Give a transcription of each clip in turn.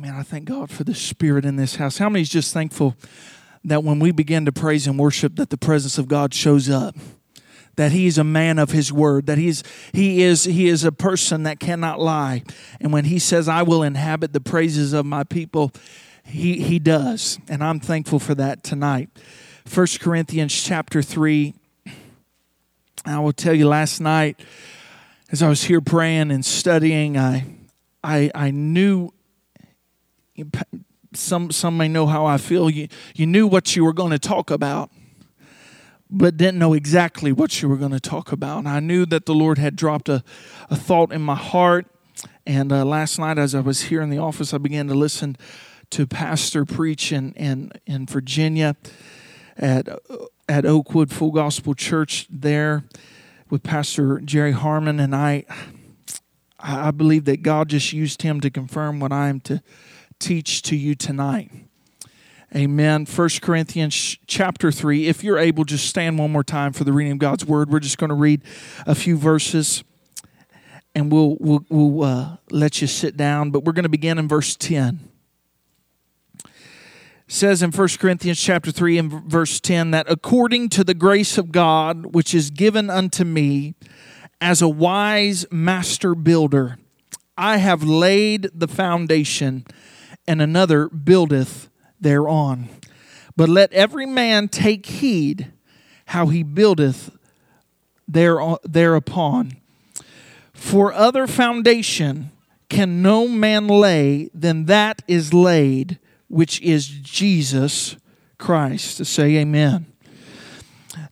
Amen. I thank God for the spirit in this house. How many is just thankful that when we begin to praise and worship that the presence of God shows up? That he is a man of his word, that he's he is he is a person that cannot lie. And when he says, I will inhabit the praises of my people, he he does. And I'm thankful for that tonight. First Corinthians chapter three. I will tell you last night, as I was here praying and studying, I I I knew some some may know how I feel. You you knew what you were going to talk about, but didn't know exactly what you were going to talk about. And I knew that the Lord had dropped a, a thought in my heart. And uh, last night, as I was here in the office, I began to listen to Pastor preach in in, in Virginia at at Oakwood Full Gospel Church there with Pastor Jerry Harmon, and I I believe that God just used him to confirm what I am to teach to you tonight. Amen. First Corinthians chapter 3. If you're able, just stand one more time for the reading of God's word. We're just going to read a few verses and we'll, we'll, we'll uh, let you sit down. But we're going to begin in verse 10. It says in 1 Corinthians chapter 3 and verse 10 that according to the grace of God which is given unto me as a wise master builder, I have laid the foundation and another buildeth thereon. But let every man take heed how he buildeth thereupon. For other foundation can no man lay than that is laid, which is Jesus Christ. To say amen.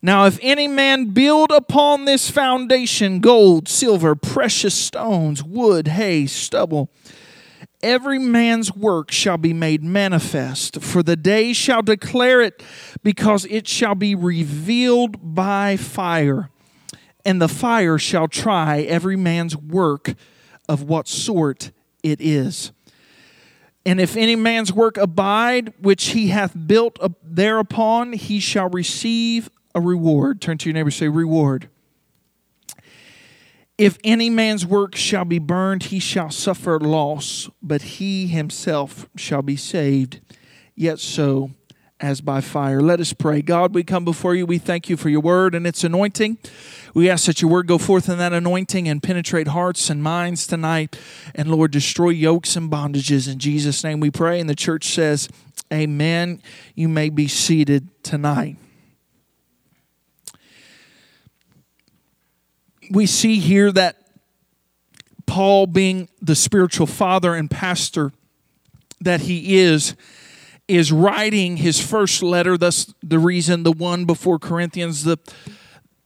Now, if any man build upon this foundation gold, silver, precious stones, wood, hay, stubble, every man's work shall be made manifest, for the day shall declare it, because it shall be revealed by fire. And the fire shall try every man's work of what sort it is. And if any man's work abide, which he hath built thereupon, he shall receive a reward. Turn to your neighbor say, Reward. If any man's work shall be burned, he shall suffer loss, but he himself shall be saved, yet so as by fire. Let us pray. God, we come before you. We thank you for your word and its anointing. We ask that your word go forth in that anointing and penetrate hearts and minds tonight. And Lord, destroy yokes and bondages. In Jesus' name we pray. And the church says, Amen. You may be seated tonight. We see here that Paul, being the spiritual father and pastor that he is, is writing his first letter. Thus, the reason the one before Corinthians, the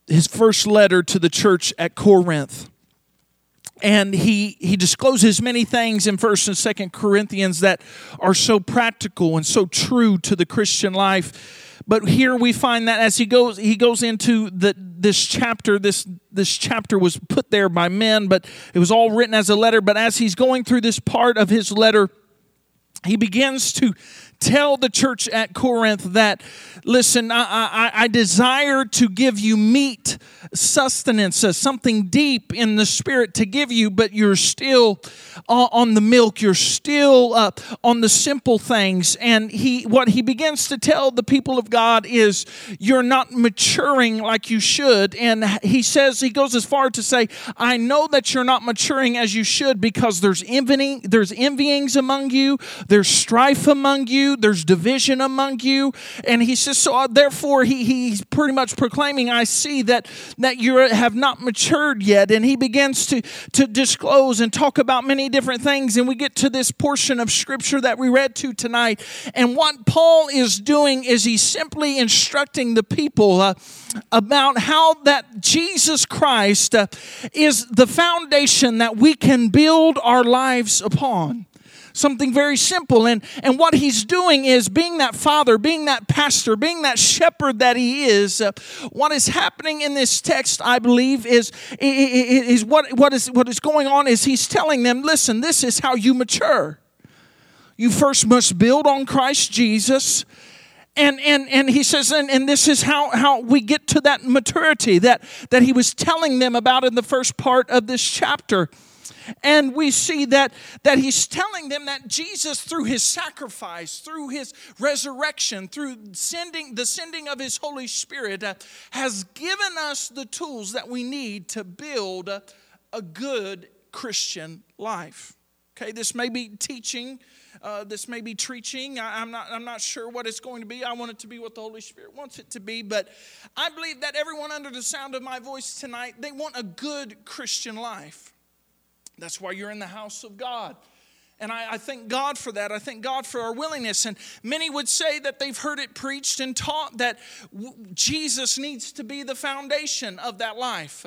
his first letter to the church at Corinth. And he he discloses many things in First and Second Corinthians that are so practical and so true to the Christian life but here we find that as he goes he goes into the this chapter this this chapter was put there by men but it was all written as a letter. But as he's going through this part of his letter he begins to tell the church at Corinth that, listen, I, I, I desire to give you meat, sustenance, uh, something deep in the spirit to give you, but you're still uh, on the milk. You're still uh, on the simple things. And he, what he begins to tell the people of God is, you're not maturing like you should. And he says, he goes as far to say, I know that you're not maturing as you should because there's envying, there's envyings among you, there's strife among you there's division among you. And he says, so uh, therefore, he, he's pretty much proclaiming, I see that, that you have not matured yet. And he begins to, to disclose and talk about many different things. And we get to this portion of scripture that we read to tonight. And what Paul is doing is he's simply instructing the people uh, about how that Jesus Christ uh, is the foundation that we can build our lives upon something very simple. And, and what he's doing is being that father, being that pastor, being that shepherd that he is. Uh, what is happening in this text, I believe, is, is what, what, is, what is going on is he's telling them, listen, this is how you mature. You first must build on Christ Jesus. And, and, and he says, and, and this is how, how we get to that maturity that, that he was telling them about in the first part of this chapter. And we see that, that he's telling them that Jesus, through his sacrifice, through his resurrection, through sending the sending of his Holy Spirit, uh, has given us the tools that we need to build a, a good Christian life. Okay, this may be teaching uh, this may be preaching. I, am not, I'm not sure what it's going to be. I want it to be what the Holy Spirit wants it to be. But I believe that everyone under the sound of my voice tonight, they want a good Christian life. That's why you're in the house of God. And I, I, thank God for that. I thank God for our willingness. And many would say that they've heard it preached and taught that w- Jesus needs to be the foundation of that life.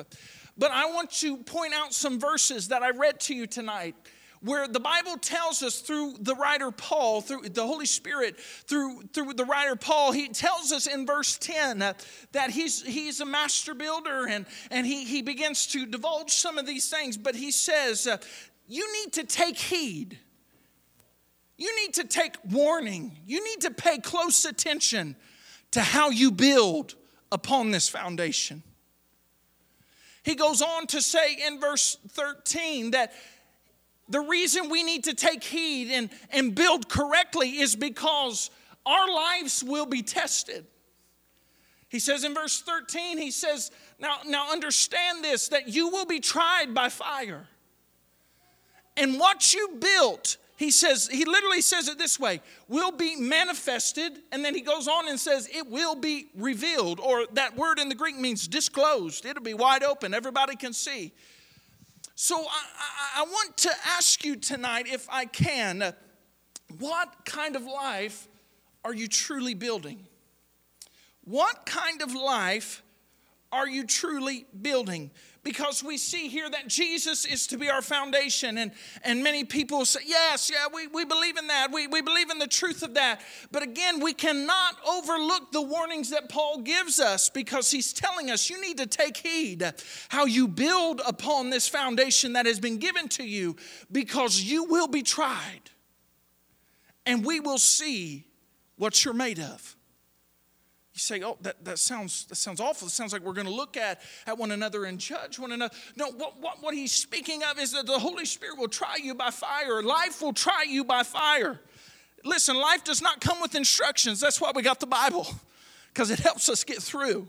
But I want to point out some verses that I read to you tonight where the Bible tells us through the writer Paul, through the Holy Spirit, through, through the writer Paul, he tells us in verse 10 uh, that he's, he's a master builder and, and he, he begins to divulge some of these things, but he says, uh, You need to take heed. You need to take warning. You need to pay close attention to how you build upon this foundation. He goes on to say in verse 13 that the reason we need to take heed and, and build correctly is because our lives will be tested. He says in verse 13, he says, Now, now understand this, that you will be tried by fire. And what you built, he says, he literally says it this way, will be manifested. And then he goes on and says, it will be revealed. Or that word in the Greek means disclosed. It'll be wide open. Everybody can see. So I, I, want to ask you tonight, if I can, what kind of life are you truly building? What kind of life are you truly building? because we see here that Jesus is to be our foundation. And, and many people say, Yes, yeah, we, we believe in that. We, we believe in the truth of that. But again, we cannot overlook the warnings that Paul gives us because he's telling us you need to take heed how you build upon this foundation that has been given to you because you will be tried and we will see what you're made of. You say, oh, that, that, sounds, that sounds awful. It sounds like we're going to look at, at one another and judge one another. No, what, what, what he's speaking of is that the Holy Spirit will try you by fire. Life will try you by fire. Listen, life does not come with instructions. That's why we got the Bible, because it helps us get through.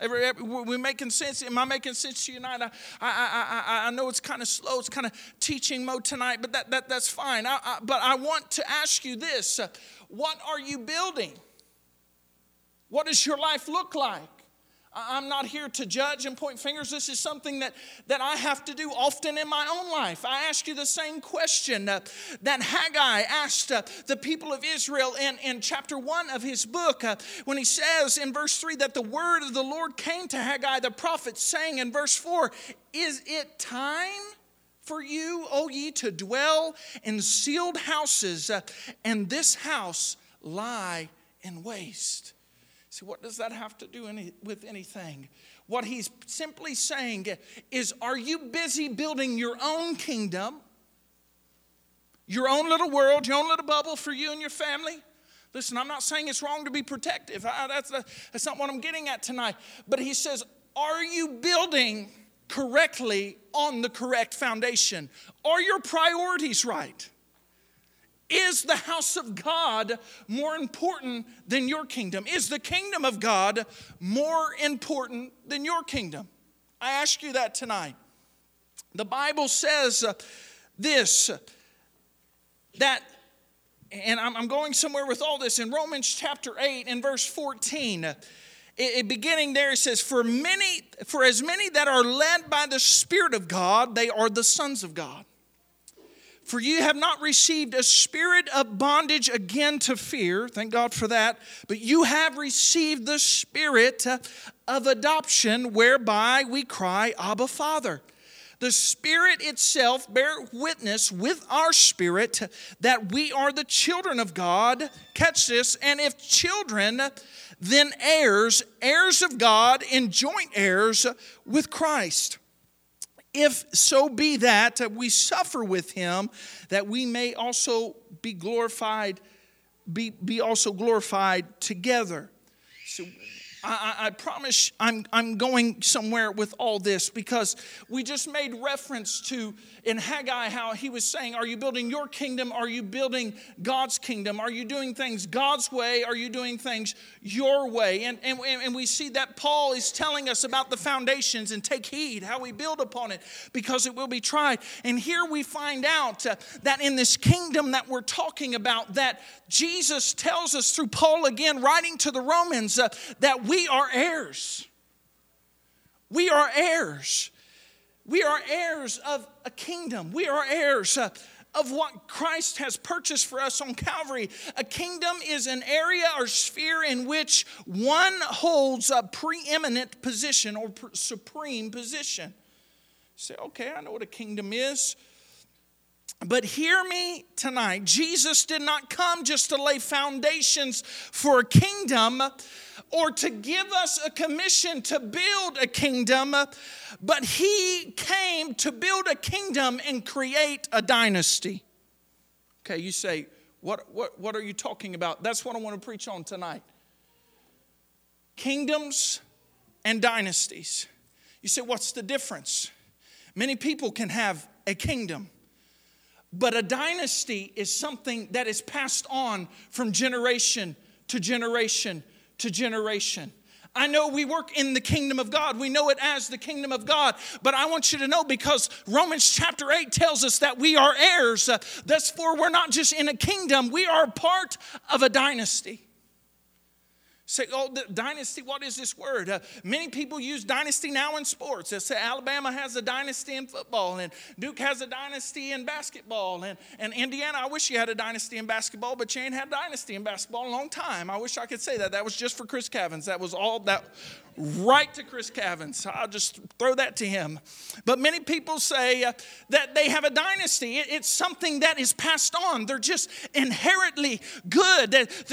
Every, every, we're making sense. Am I making sense to you tonight? I, I, I, I know it's kind of slow. It's kind of teaching mode tonight, but that, that, that's fine. I, I, but I want to ask you this What are you building? What does your life look like? I'm not here to judge and point fingers. This is something that, that I have to do often in my own life. I ask you the same question uh, that Haggai asked uh, the people of Israel in, in chapter 1 of his book uh, when he says in verse 3 that the word of the Lord came to Haggai the prophet, saying in verse 4, Is it time? For you, O ye, to dwell in sealed houses, uh, and this house lie in waste. See, what does that have to do any, with anything? What he's simply saying is Are you busy building your own kingdom, your own little world, your own little bubble for you and your family? Listen, I'm not saying it's wrong to be protective. I, that's, that's not what I'm getting at tonight. But he says, Are you building correctly on the correct foundation? Are your priorities right? Is the house of God more important than your kingdom? Is the kingdom of God more important than your kingdom? I ask you that tonight. The Bible says uh, this that, and I'm, going somewhere with all this in Romans chapter 8 and verse 14. It, beginning there, it says, for, many, for as many that are led by the Spirit of God, they are the sons of God. For you have not received a spirit of bondage again to fear, thank God for that, but you have received the spirit of adoption whereby we cry, Abba, Father. The Spirit itself bear witness with our spirit that we are the children of God. Catch this, and if children, then heirs, heirs of God, and joint heirs with Christ if so be that uh, we suffer with him, that we may also be glorified, be, be also glorified together. So I, I, promise I'm, I'm going somewhere with all this because we just made reference to in Haggai how he was saying, Are you building your kingdom? Are you building God's kingdom? Are you doing things God's way? Are you doing things your way? And, and, and we see that Paul is telling us about the foundations and take heed how we build upon it because it will be tried. And here we find out uh, that in this kingdom that we're talking about, that Jesus tells us through Paul again, writing to the Romans, uh, that we are heirs. We are heirs. We are heirs of a kingdom. We are heirs uh, of what Christ has purchased for us on Calvary. A kingdom is an area or sphere in which one holds a preeminent position or supreme position. say, okay, I know what a kingdom is. But hear me tonight. Jesus did not come just to lay foundations for a kingdom or to give us a commission to build a kingdom, but he came to build a kingdom and create a dynasty. Okay, you say, what, what, what are you talking about? That's what I want to preach on tonight. Kingdoms and dynasties. You say, what's the difference? Many people can have a kingdom but a dynasty is something that is passed on from generation to generation to generation. I know we work in the kingdom of God. We know it as the kingdom of God. But I want you to know because Romans chapter 8 tells us that we are heirs. Uh, thus, for we're not just in a kingdom, we are part of a dynasty. Say, oh, dynasty, what is this word? Uh, many people use dynasty now in sports. They say Alabama has a dynasty in football, and Duke has a dynasty in basketball, and, and Indiana, I wish you had a dynasty in basketball, but you ain't had dynasty in basketball a long time. I wish I could say that. That was just for Chris Cavins. That was all that right to Chris Cavins. I'll just throw that to him. But many people say uh, that they have a dynasty. It, it's something that is passed on. They're just inherently good.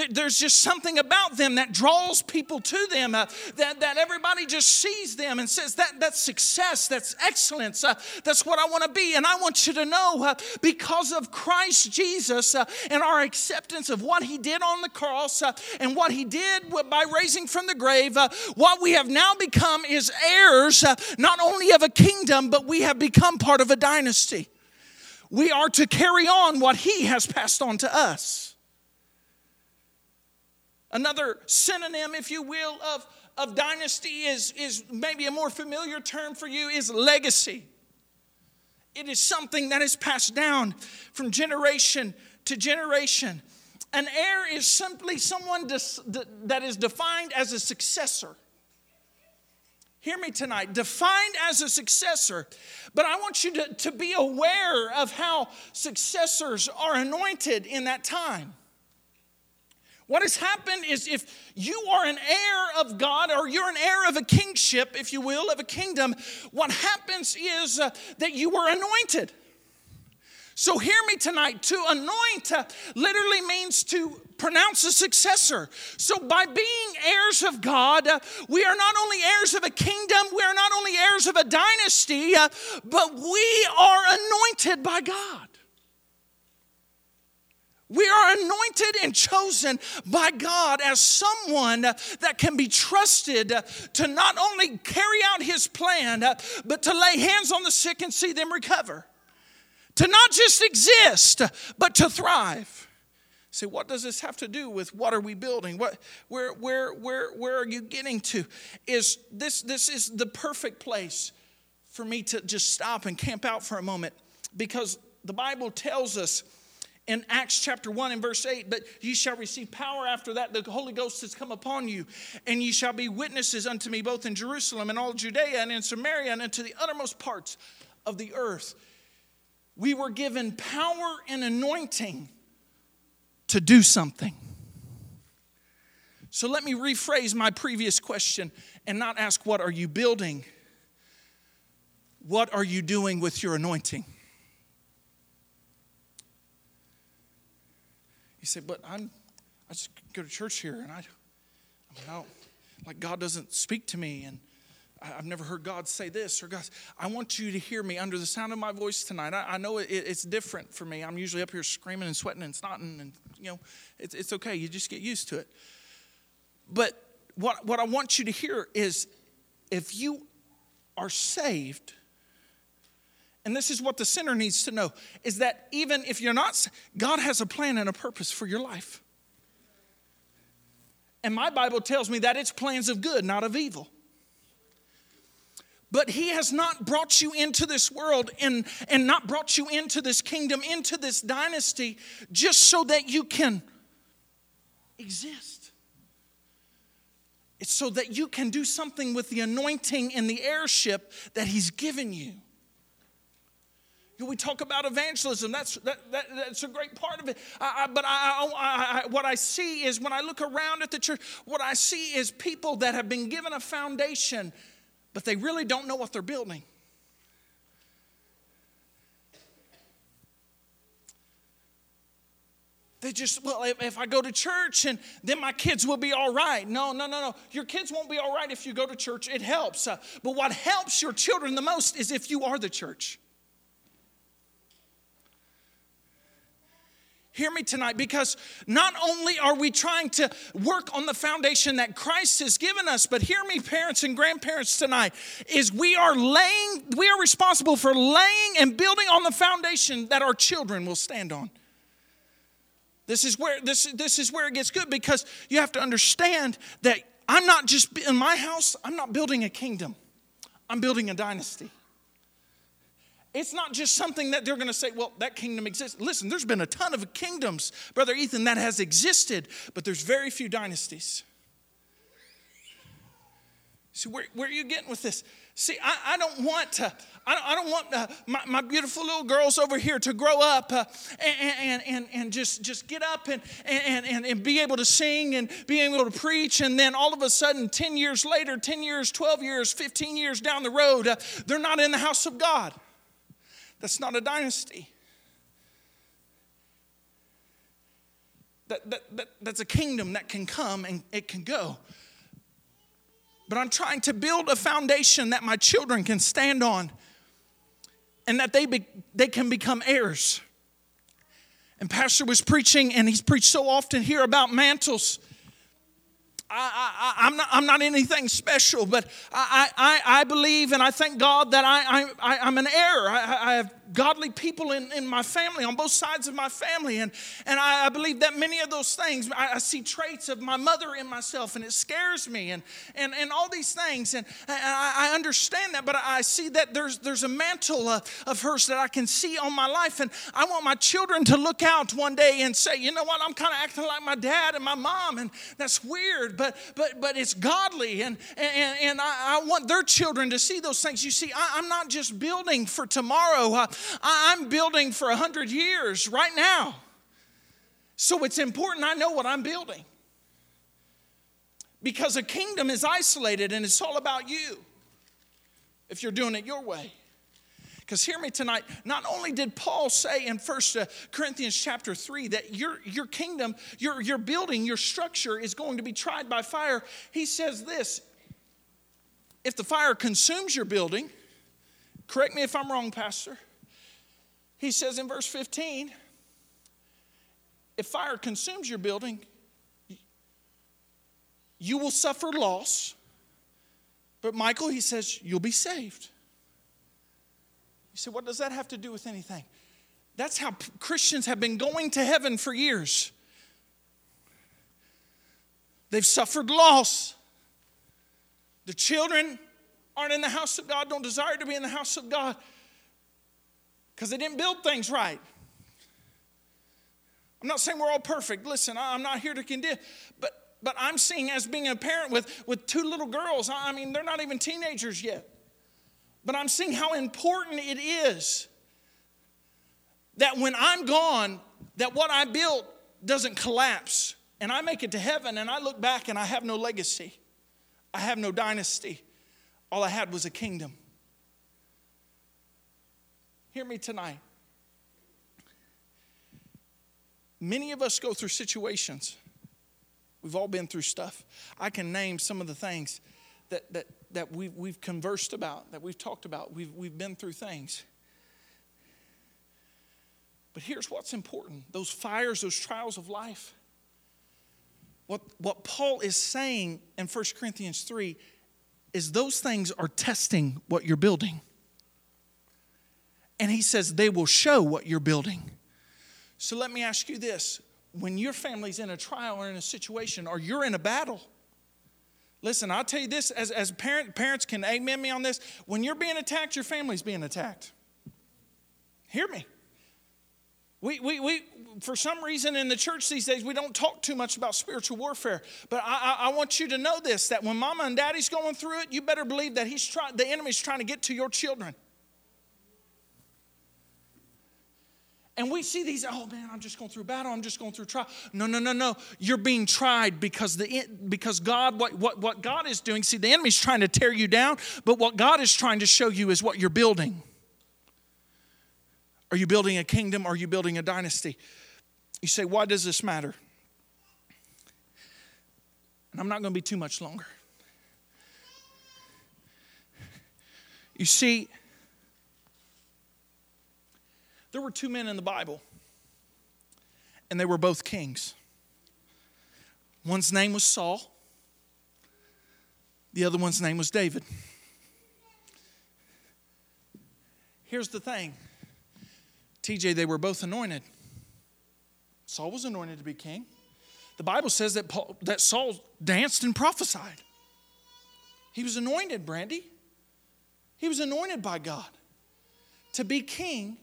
There's just something about them that draws people to them, uh, that, that everybody just sees them and says, that, that's success, that's excellence, uh, that's what I want to be. And I want you to know because of Christ Jesus and our acceptance of what he did on the cross and what he did by raising from the grave, what we have now become is heirs uh, not only of a kingdom, but we have become part of a dynasty. We are to carry on what he has passed on to us. Another synonym, if you will, of, of dynasty is, is maybe a more familiar term for you is legacy. It is something that is passed down from generation to generation. An heir is simply someone dis, that is defined as a successor hear me tonight, defined as a successor. But I want you to, to be aware of how successors are anointed in that time. What has happened is if you are an heir of God or you're an heir of a kingship, if you will, of a kingdom, what happens is uh, that you were anointed. So, hear me tonight. To anoint uh, literally means to pronounce a successor. So, by being heirs of God, uh, we are not only heirs of a kingdom, we are not only heirs of a dynasty, uh, but we are anointed by God. We are anointed and chosen by God as someone that can be trusted to not only carry out His plan, but to lay hands on the sick and see them recover to not just exist, but to thrive. Say, what does this have to do with what are we building? What, where, where, where, where are you getting to? Is this, this is the perfect place for me to just stop and camp out for a moment because the Bible tells us in Acts chapter 1 and verse 8, but ye shall receive power after that the Holy Ghost has come upon you, and ye shall be witnesses unto me both in Jerusalem and all Judea and in Samaria and unto the uttermost parts of the earth we were given power and anointing to do something. So let me rephrase my previous question and not ask, What are you building? What are you doing with your anointing? You say, But I'm, I just go to church here and I, I mean, like God doesn't speak to me and I've never heard God say this or God. I want you to hear me under the sound of my voice tonight. I, I know it, it's different for me. I'm usually up here screaming and sweating and snotting, and you know, it's, it's okay. You just get used to it. But what, what I want you to hear is if you are saved, and this is what the sinner needs to know is that even if you're not, God has a plan and a purpose for your life. And my Bible tells me that it's plans of good, not of evil. But he has not brought you into this world and, and not brought you into this kingdom, into this dynasty, just so that you can exist. It's so that you can do something with the anointing and the heirship that he's given you. We talk about evangelism. That's, that, that, that's a great part of it. I, I, but I, what I see is when I look around at the church, what I see is people that have been given a foundation, but they really don't know what they're building. They just, well, if, I go to church and then my kids will be all right. No, no, no, no. Your kids won't be all right if you go to church. It helps. Uh, but what helps your children the most is if you are the church. Hear me tonight because not only are we trying to work on the foundation that Christ has given us, but hear me, parents and grandparents, tonight, is we are laying, we are responsible for laying and building on the foundation that our children will stand on. This is where this, this is where it gets good because you have to understand that I'm not just in my house, I'm not building a kingdom. I'm building a dynasty. It's not just something that they're going to say, well, that kingdom exists. Listen, there's been a ton of kingdoms, Brother Ethan, that has existed, but there's very few dynasties. See, where, where are you getting with this? See, I, I don't want to, I don't, I don't want uh, my, my, beautiful little girls over here to grow up uh, and, and, and just, just get up and, and, and, and be able to sing and be able to preach. And then all of a sudden, 10 years later, 10 years, 12 years, 15 years down the road, uh, they're not in the house of God. That's not a dynasty. That, that, that, that's a kingdom that can come and it can go. But I'm trying to build a foundation that my children can stand on and that they, be, they can become heirs. And Pastor was preaching, and he's preached so often here about mantles. I, am not, I'm not anything special, but I, I, I believe and I thank God that I, I, I'm an heir. I, I have godly people in, in my family, on both sides of my family. And, and I, I believe that many of those things, I, I, see traits of my mother in myself, and it scares me, and, and, and all these things. And, and I, I, understand that, but I see that there's, there's a mantle uh, of hers that I can see on my life. And I want my children to look out one day and say, you know what, I'm kind of acting like my dad and my mom, and that's weird, but, but, but it's godly. And, and, and I, want their children to see those things. You see, I, am not just building for tomorrow. Uh, I'm building for 100 years right now. So it's important I know what I'm building. Because a kingdom is isolated and it's all about you if you're doing it your way. Because hear me tonight, not only did Paul say in First uh, Corinthians chapter 3 that your, your kingdom, your, your building, your structure is going to be tried by fire, he says this if the fire consumes your building, correct me if I'm wrong, Pastor, he says in verse 15, if fire consumes your building, you will suffer loss. But Michael, he says, you'll be saved. You say, what does that have to do with anything? That's how Christians have been going to heaven for years. They've suffered loss. The children aren't in the house of God, don't desire to be in the house of God because they didn't build things right. I'm not saying we're all perfect. Listen, I'm not here to condemn, but but I'm seeing as being a parent with, with two little girls. I mean, they're not even teenagers yet. But I'm seeing how important it is that when I'm gone, that what I built doesn't collapse. And I make it to heaven and I look back and I have no legacy. I have no dynasty. All I had was a kingdom. Hear me tonight. Many of us go through situations. We've all been through stuff. I can name some of the things that, that, that we've, we've conversed about, that we've talked about. We've, we've been through things. But here's what's important those fires, those trials of life, What, what Paul is saying in 1 Corinthians 3 is those things are testing what you're building. And he says they will show what you're building. So let me ask you this when your family's in a trial or in a situation or you're in a battle, listen, I'll tell you this as, as parent, parents can amen me on this. When you're being attacked, your family's being attacked. Hear me. We, we, we, for some reason in the church these days, we don't talk too much about spiritual warfare. But I, I, I, want you to know this that when mama and daddy's going through it, you better believe that he's try, the enemy's trying to get to your children. And we see these, oh man, I'm just going through battle, I'm just going through trial. No, no, no, no. You're being tried because the because God, what, what, what God is doing, see, the enemy's trying to tear you down, but what God is trying to show you is what you're building. Are you building a kingdom? Are you building a dynasty? You say, why does this matter? And I'm not going to be too much longer. You see, there were two men in the Bible, and they were both kings. One's name was Saul, the other one's name was David. Here's the thing TJ, they were both anointed. Saul was anointed to be king. The Bible says that, Paul, that Saul danced and prophesied. He was anointed, Brandy. He was anointed by God to be king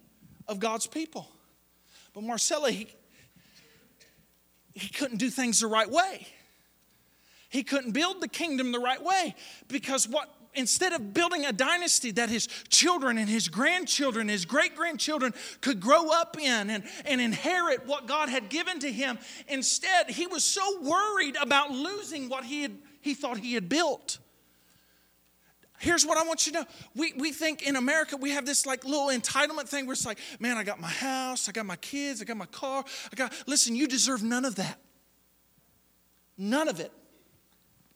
of God's people. But Marcella, he, he couldn't do things the right way. He couldn't build the kingdom the right way because what instead of building a dynasty that his children and his grandchildren, his great grandchildren could grow up in and, and inherit what God had given to him, instead, he was so worried about losing what he, had, he thought he had built. Here's what I want you to know. We, we think in America we have this like little entitlement thing where it's like, man, I got my house, I got my kids, I got my car. I got listen, you deserve none of that. None of it.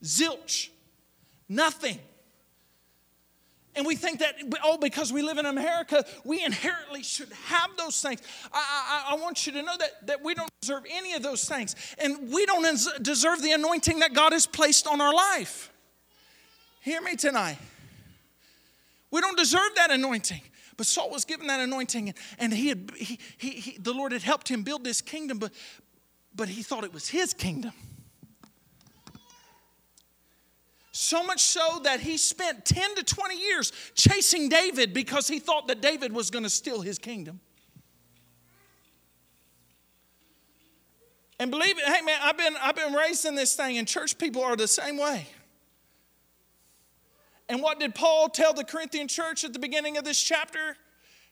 Zilch. Nothing. And we think that, oh, because we live in America, we inherently should have those things. I, I, I, want you to know that, that we don't deserve any of those things. And we don't deserve the anointing that God has placed on our life. Hear me tonight. We don't deserve that anointing. But Saul was given that anointing, and he had, he, he, he, the Lord had helped him build this kingdom, but, but he thought it was his kingdom. So much so that he spent 10 to 20 years chasing David because he thought that David was going to steal his kingdom. And believe it, hey man, I've been, I've been raised in this thing, and church people are the same way. And what did Paul tell the Corinthian church at the beginning of this chapter?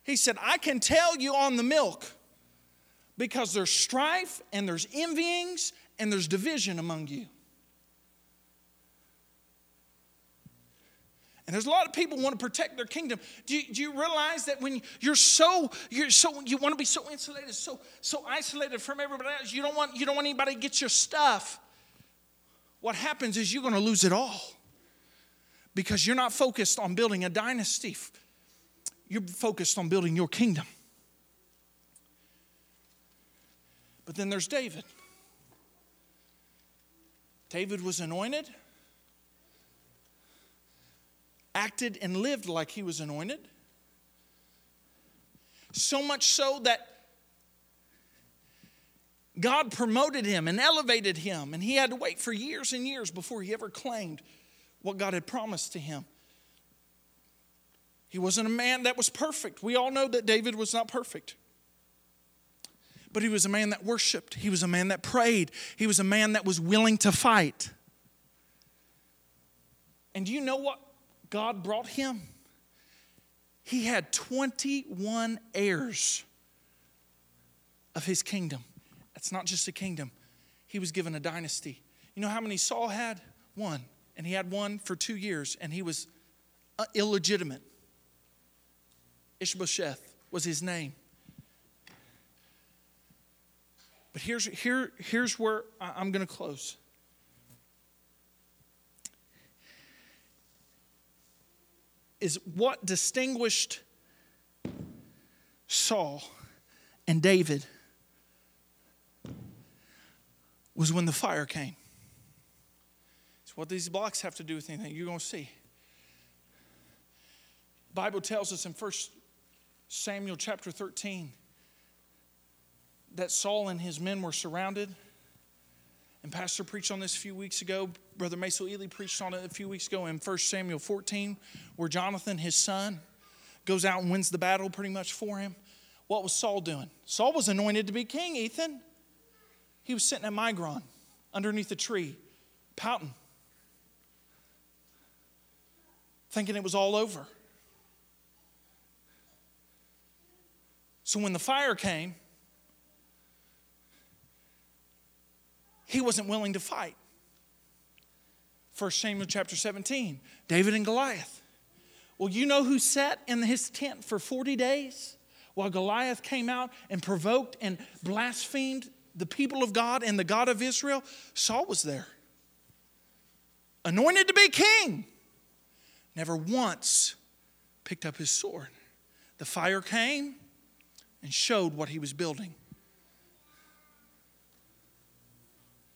He said, I can tell you on the milk because there's strife and there's envyings and there's division among you. And there's a lot of people want to protect their kingdom. Do you, do you, realize that when you're so you're so you want to be so insulated, so so isolated from everybody else, you don't want you don't want anybody to get your stuff. What happens is you're going to lose it all because you're not focused on building a dynasty, you're focused on building your kingdom. But then there's David. David was anointed, acted and lived like he was anointed. So much so that God promoted him and elevated him, and he had to wait for years and years before he ever claimed what God had promised to him. He wasn't a man that was perfect. We all know that David was not perfect. But he was a man that worshiped. He was a man that prayed. He was a man that was willing to fight. And do you know what God brought him? He had 21 heirs of his kingdom. That's not just a kingdom, he was given a dynasty. You know how many Saul had? One and he had one for two years, and he was uh, illegitimate. Ishbosheth was his name. But here's, here, here's where I'm going to close. Is what distinguished Saul and David was when the fire came. What these blocks have to do with anything? You're going to see. Bible tells us in 1 Samuel chapter 13 that Saul and his men were surrounded. And Pastor preached on this a few weeks ago. Brother Mason Ely preached on it a few weeks ago in 1 Samuel 14, where Jonathan, his son, goes out and wins the battle pretty much for him. What was Saul doing? Saul was anointed to be king, Ethan. He was sitting at Migron underneath a tree, pouting, thinking it was all over. So when the fire came, he wasn't willing to fight. 1 Samuel chapter 17, David and Goliath. Well, you know who sat in his tent for 40 days while Goliath came out and provoked and blasphemed the people of God and the God of Israel? Saul was there. Anointed to be king. Never once picked up his sword. The fire came and showed what he was building.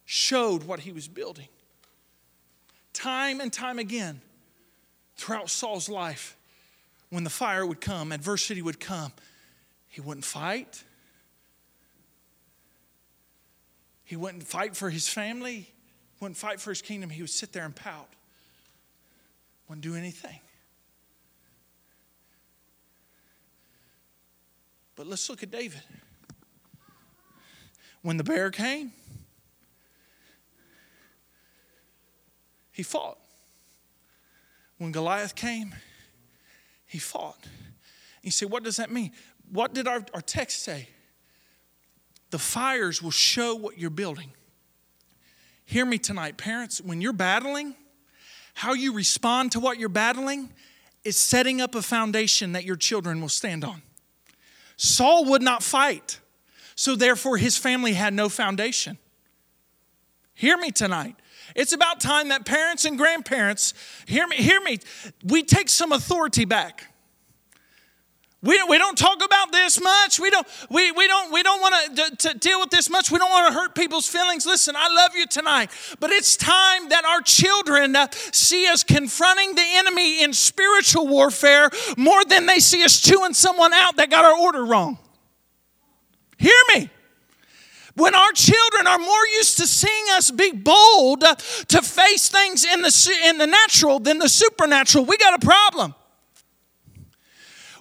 Showed what he was building. Time and time again throughout Saul's life, when the fire would come, adversity would come, he wouldn't fight. He wouldn't fight for his family, wouldn't fight for his kingdom. He would sit there and pout, wouldn't do anything. But let's look at David. When the bear came, he fought. When Goliath came, he fought. You say, what does that mean? What did our, our text say? The fires will show what you're building. Hear me tonight, parents. When you're battling, how you respond to what you're battling is setting up a foundation that your children will stand on. Saul would not fight, so therefore his family had no foundation. Hear me tonight. It's about time that parents and grandparents, hear me, hear me, we take some authority back. We, we don't talk about this much. We don't, we, we don't, we don't want to, to deal with this much. We don't want to hurt people's feelings. Listen, I love you tonight, but it's time that our children uh, see us confronting the enemy in spiritual warfare more than they see us chewing someone out that got our order wrong. Hear me. When our children are more used to seeing us be bold uh, to face things in the, in the natural than the supernatural, we got a problem.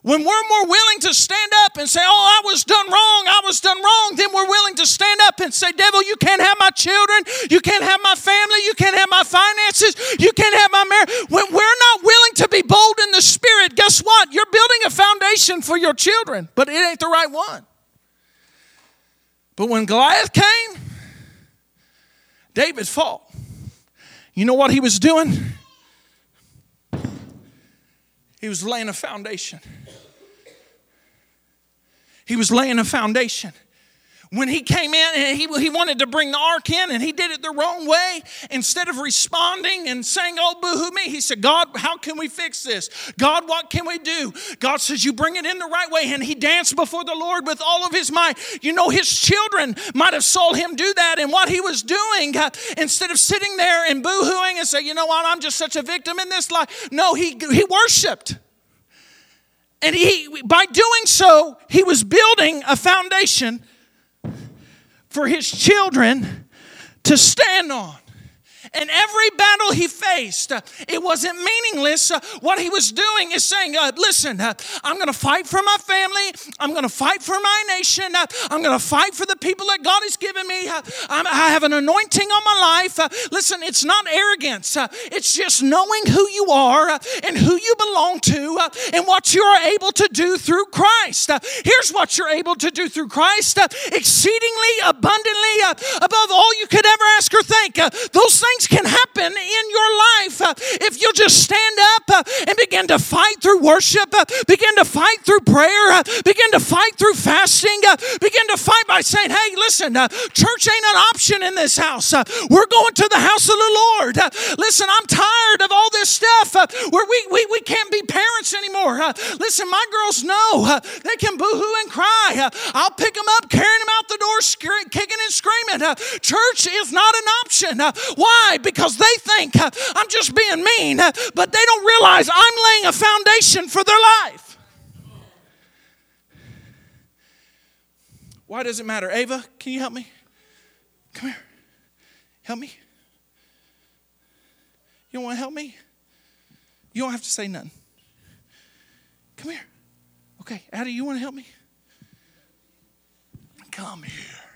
When we're more willing to stand up and say, Oh, I was done wrong, I was done wrong, then we're willing to stand up and say, Devil, you can't have my children, you can't have my family, you can't have my finances, you can't have my marriage. When we're not willing to be bold in the spirit, guess what? You're building a foundation for your children, but it ain't the right one. But when Goliath came, David fought. You know what he was doing? He was laying a foundation. He was laying a foundation when he came in and he, he wanted to bring the ark in and he did it the wrong way. Instead of responding and saying oh boo-hoo me he said god how can we fix this? God what can we do? God says you bring it in the right way and he danced before the lord with all of his might. You know his children might have saw him do that and what he was doing uh, instead of sitting there and boo-hooing and say you know what? I'm just such a victim in this life. No he, he worshiped. And he by doing so he was building a foundation for his children to stand on. And every battle he faced, uh, it wasn't meaningless. Uh, what he was doing is saying, uh, Listen, uh, I'm going to fight for my family. I'm going to fight for my nation. Uh, I'm going to fight for the people that God has given me. Uh, I have an anointing on my life. listen, it's not arrogance, it's just knowing who you are and who you belong to and what you are able to do through Christ. here's what you're able to do through Christ exceedingly abundantly above all you could ever ask or think. those things things can happen in your life uh, if you just stand up uh, and begin to fight through worship, uh, begin to fight through prayer, uh, begin to fight through fasting, uh, begin to fight by saying, hey, listen, uh, church ain't an option in this house. we're going to the house of the Lord. listen, I'm tired of all this stuff where we, we, we can't be parents anymore. listen, my girls know they can boo hoo and cry. I'll pick them up, carrying them out the door, kicking and screaming. church is not an option. why? Why? Because they think uh, I'm just being mean, uh, but they don't realize I'm laying a foundation for their life. Why does it matter? Ava, can you help me? Come here. Help me. You want to help me? You don't have to say nothing. Come here. Okay, Addie, you want to help me? Come here.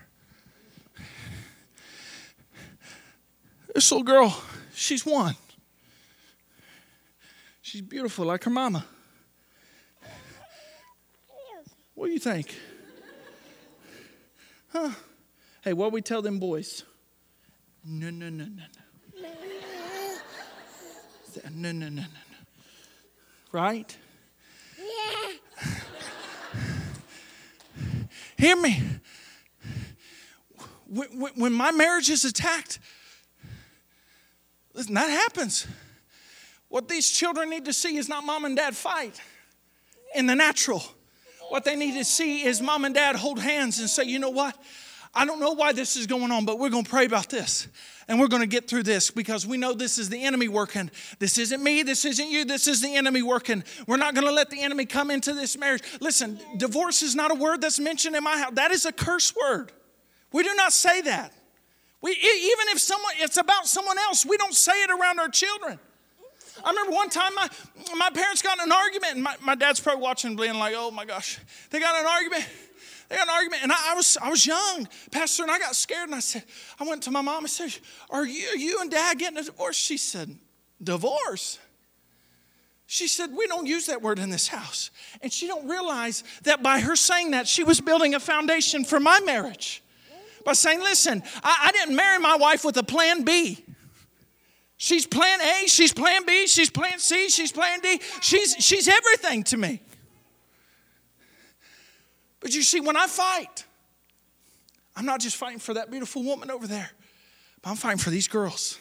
This little girl, she's one. She's beautiful like her mama. What do you think? Huh? Hey, what we tell them boys? No, no, no, no, no. No, no, no, no, no. Right? Yeah. Hear me. When, when my marriage is attacked, listen, that happens. What these children need to see is not mom and dad fight in the natural. What they need to see is mom and dad hold hands and say, you know what? I don't know why this is going on, but we're going to pray about this. And we're going to get through this because we know this is the enemy working. This isn't me. This isn't you. This is the enemy working. We're not going to let the enemy come into this marriage. Listen, divorce is not a word that's mentioned in my house. That is a curse word. We do not say that. We, even if someone, it's about someone else, we don't say it around our children. I remember one time my, my parents got in an argument, and my, my dad's probably watching, being like, oh my gosh. They got an argument. They got an argument, and I, I, was I was young, Pastor, and I got scared, and I said, I went to my mom and said, Are you you and dad getting a divorce? She said, Divorce? She said, We don't use that word in this house. And she don't realize that by her saying that, she was building a foundation for my marriage. By saying, Listen, I, I didn't marry my wife with a plan B. She's plan A, she's plan B, she's plan C, she's plan D. She's, she's everything to me. But you see, when I fight, I'm not just fighting for that beautiful woman over there, but I'm fighting for these girls.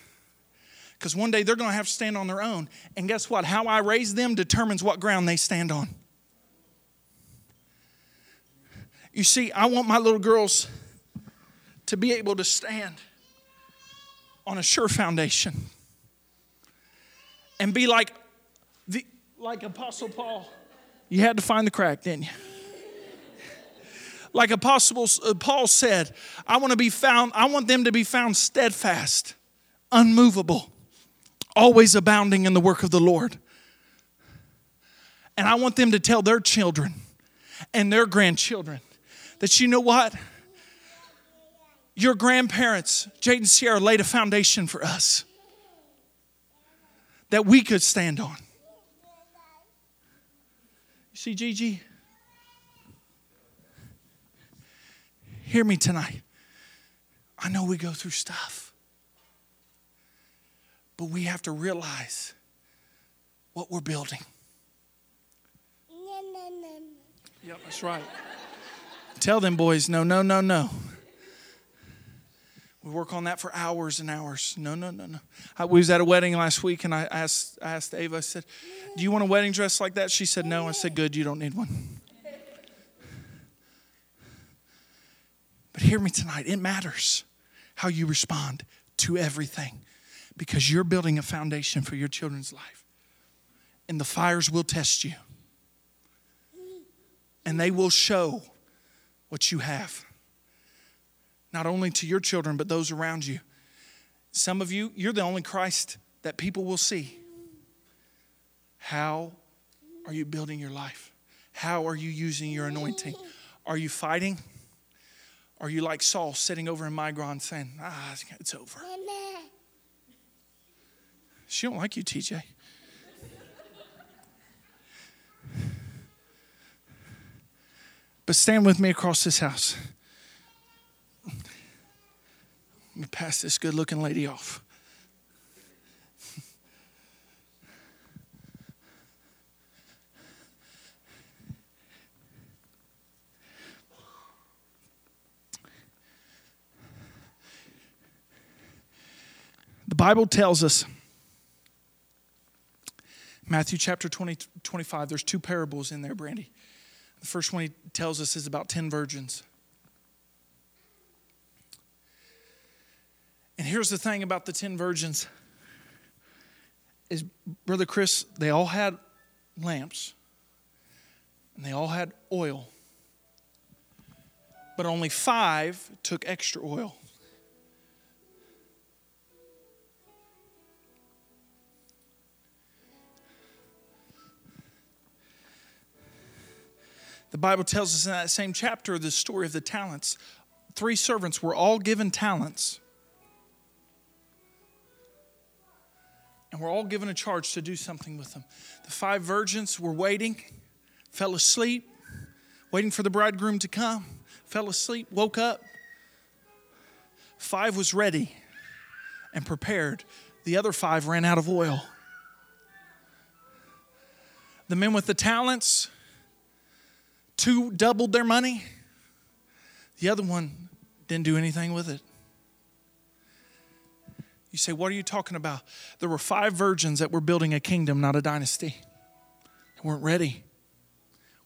Because one day they're going to have to stand on their own. And guess what? How I raise them determines what ground they stand on. You see, I want my little girls to be able to stand on a sure foundation and be like the like Apostle Paul. You had to find the crack, didn't you? Like Apostle uh, Paul said, I want to be found, I want them to be found steadfast, unmovable, always abounding in the work of the Lord. And I want them to tell their children and their grandchildren that you know what? Your grandparents, Jade and Sierra, laid a foundation for us that we could stand on. You see, Gigi? Hear me tonight. I know we go through stuff, but we have to realize what we're building. Yep, that's right. Tell them boys, no, no, no, no. We work on that for hours and hours. No, no, no, no. I, we was at a wedding last week, and I asked, I asked Ava. I said, "Do you want a wedding dress like that?" She said, "No." I said, "Good, you don't need one." But hear me tonight. It matters how you respond to everything, because you're building a foundation for your children's life, and the fires will test you, and they will show what you have not only to your children, but those around you. Some of you, you're the only Christ that people will see. How are you building your life? How are you using your anointing? Are you fighting? Are you like Saul sitting over in Migron saying, ah, it's over? She don't like you, TJ. But stand with me across this house. Let me pass this good looking lady off. The Bible tells us, Matthew chapter 20, 25, there's two parables in there, Brandy. The first one he tells us is about 10 virgins. And here's the thing about the 10 virgins is Brother Chris, they all had lamps and they all had oil, but only five took extra oil. The Bible tells us in that same chapter the story of the talents. Three servants were all given talents. And we're all given a charge to do something with them. The five virgins were waiting, fell asleep, waiting for the bridegroom to come, fell asleep, woke up. Five was ready and prepared. The other five ran out of oil. The men with the talents, two doubled their money, the other one didn't do anything with it. You say, What are you talking about? There were five virgins that were building a kingdom, not a dynasty. They weren't ready,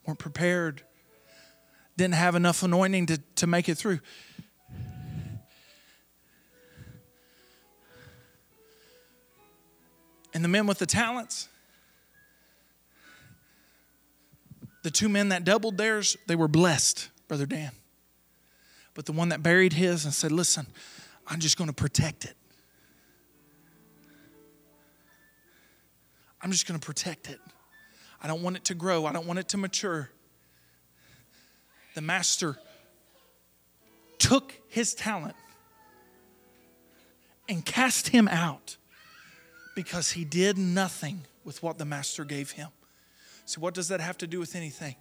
weren't prepared, didn't have enough anointing to, to make it through. And the men with the talents, the two men that doubled theirs, they were blessed, Brother Dan. But the one that buried his and said, Listen, I'm just going to protect it. I'm just going to protect it. I don't want it to grow, I don't want it to mature. The master took his talent and cast him out because he did nothing with what the master gave him. So, what does that have to do with anything?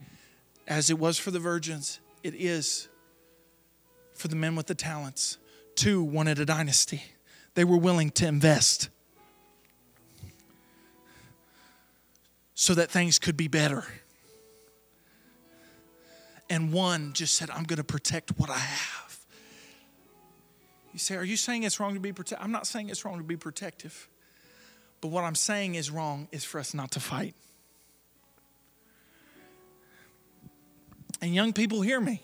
As it was for the virgins, it is for the men with the talents. Two wanted a dynasty, they were willing to invest so that things could be better. And one just said, I'm going to protect what I have. You say, Are you saying it's wrong to be protective? I'm not saying it's wrong to be protective. But what I'm saying is wrong is for us not to fight. And young people, hear me.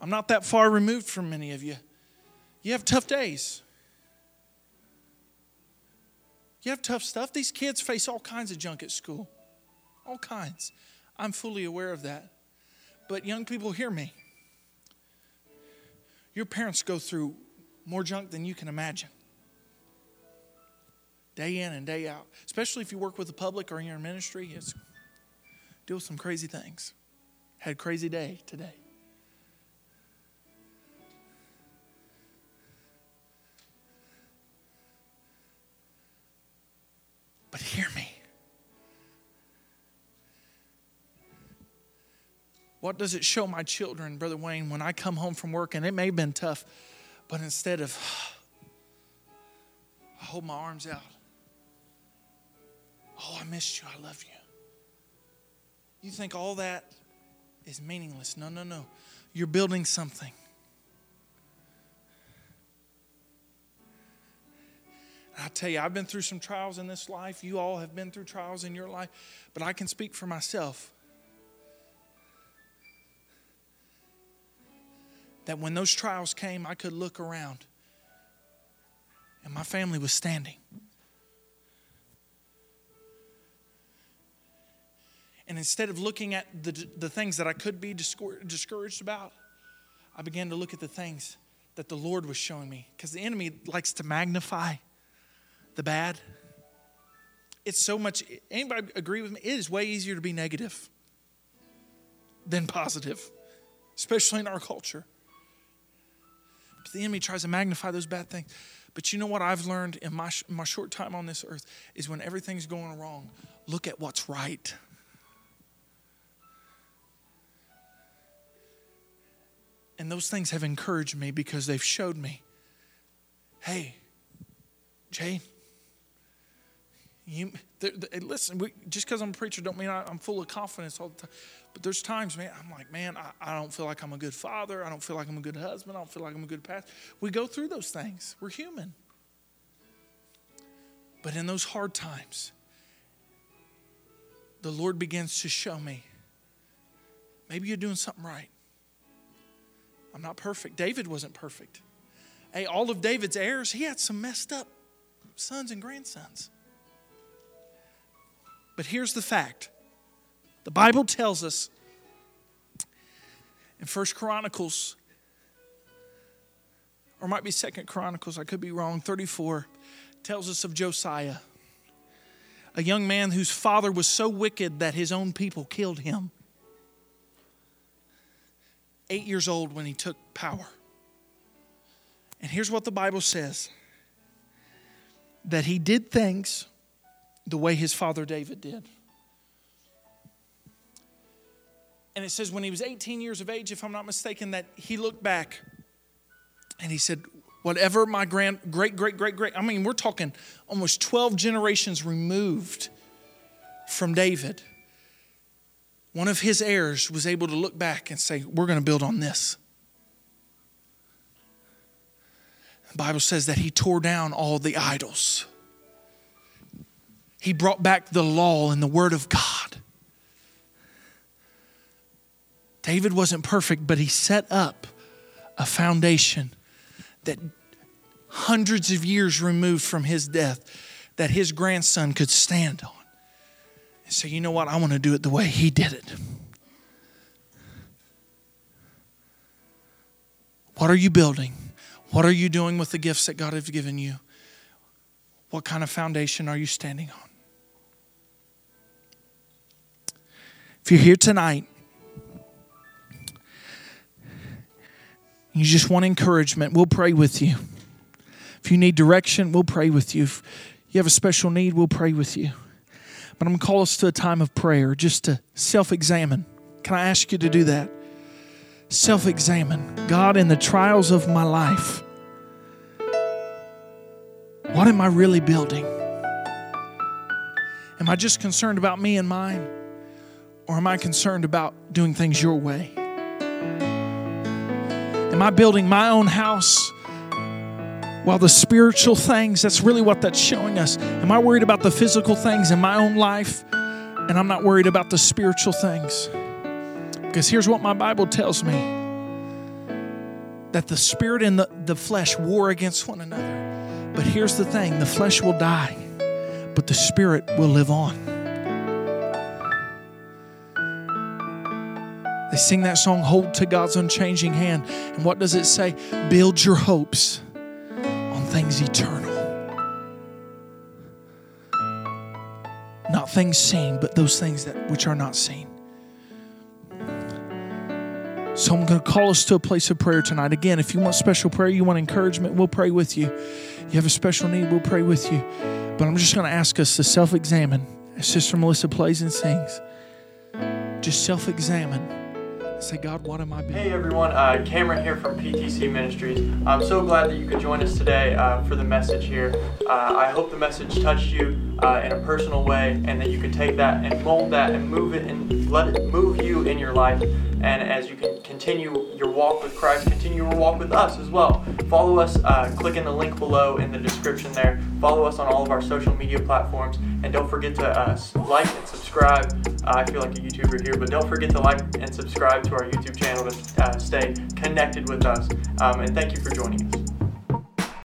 I'm not that far removed from many of you. You have tough days. You have tough stuff. These kids face all kinds of junk at school. All kinds. I'm fully aware of that. But young people, hear me. Your parents go through more junk than you can imagine. Day in and day out. Especially if you work with the public or in ministry, it's deal with some crazy things. Had a crazy day today. But hear me. What does it show my children, Brother Wayne, when I come home from work and it may have been tough, but instead of I hold my arms out. Oh, I missed you. I love you. You think all that is meaningless. No, no, no. You're building something. I tell you, I've been through some trials in this life. You all have been through trials in your life, but I can speak for myself. That when those trials came, I could look around and my family was standing. And instead of looking at the, the things that I could be discouraged about, I began to look at the things that the Lord was showing me. Because the enemy likes to magnify the bad. It's so much, anybody agree with me? It is way easier to be negative than positive, especially in our culture. But the enemy tries to magnify those bad things. But you know what I've learned in my, my short time on this earth is when everything's going wrong, look at what's right. And those things have encouraged me because they've showed me hey, Jay, you, they're, they're, listen, we, just because I'm a preacher don't mean I, am full of confidence all the time. But there's times, man, I'm like, man, I, I, don't feel like I'm a good father. I don't feel like I'm a good husband. I don't feel like I'm a good pastor. We go through those things. We're human. But in those hard times, the Lord begins to show me maybe you're doing something right. I'm not perfect. David wasn't perfect. Hey, all of David's heirs, he had some messed up sons and grandsons. But here's the fact the Bible tells us in First Chronicles, or might be Second Chronicles, I could be wrong, 34, tells us of Josiah, a young man whose father was so wicked that his own people killed him. Eight years old when he took power. And here's what the Bible says that he did things the way his father David did. And it says when he was 18 years of age, if I'm not mistaken, that he looked back and he said, Whatever my grand, great, great, great, great, I mean, we're talking almost 12 generations removed from David. One of his heirs was able to look back and say, We're going to build on this. The Bible says that he tore down all the idols. He brought back the law and the word of God. David wasn't perfect, but he set up a foundation that hundreds of years removed from his death that his grandson could stand on and say, you know what, I want to do it the way he did it. What are you building? What are you doing with the gifts that God has given you? What kind of foundation are you standing on? If you're here tonight you just want encouragement, we'll pray with you. If you need direction, we'll pray with you. If you have a special need, we'll pray with you. But I'm going to call us to a time of prayer just to self examine. Can I ask you to do that? Self examine. God, in the trials of my life, what am I really building? Am I just concerned about me and mine? Or am I concerned about doing things your way? Am I building my own house? While the spiritual things, that's really what that's showing us. Am I worried about the physical things in my own life? And I'm not worried about the spiritual things. Because here's what my Bible tells me that the spirit and the, the flesh war against one another. But here's the thing the flesh will die, but the spirit will live on. They sing that song, Hold to God's Unchanging Hand. And what does it say? Build your hopes on things eternal. Not things seen, but those things that which are not seen. So I'm going to call us to a place of prayer tonight. Again, if you want special prayer, you want encouragement, we'll pray with you. You have a special need, we'll pray with you. But I'm just going to ask us to self examine as Sister Melissa plays and sings. Just self examine Say, God, what am I being? Hey everyone, uh, Cameron here from PTC Ministries. I'm so glad that you could join us today uh, for the message here. Uh, I hope the message touched you uh, in a personal way and that you can take that and mold that and move it and let it move you in your life. And as you can continue your walk with Christ, continue your walk with us as well. Follow us, uh, click in the link below in the description there. Follow us on all of our social media platforms. And don't forget to uh, like and subscribe. I feel like a YouTuber here, but don't forget to like and subscribe to our YouTube channel to uh, stay connected with us. Um, and thank you for joining us.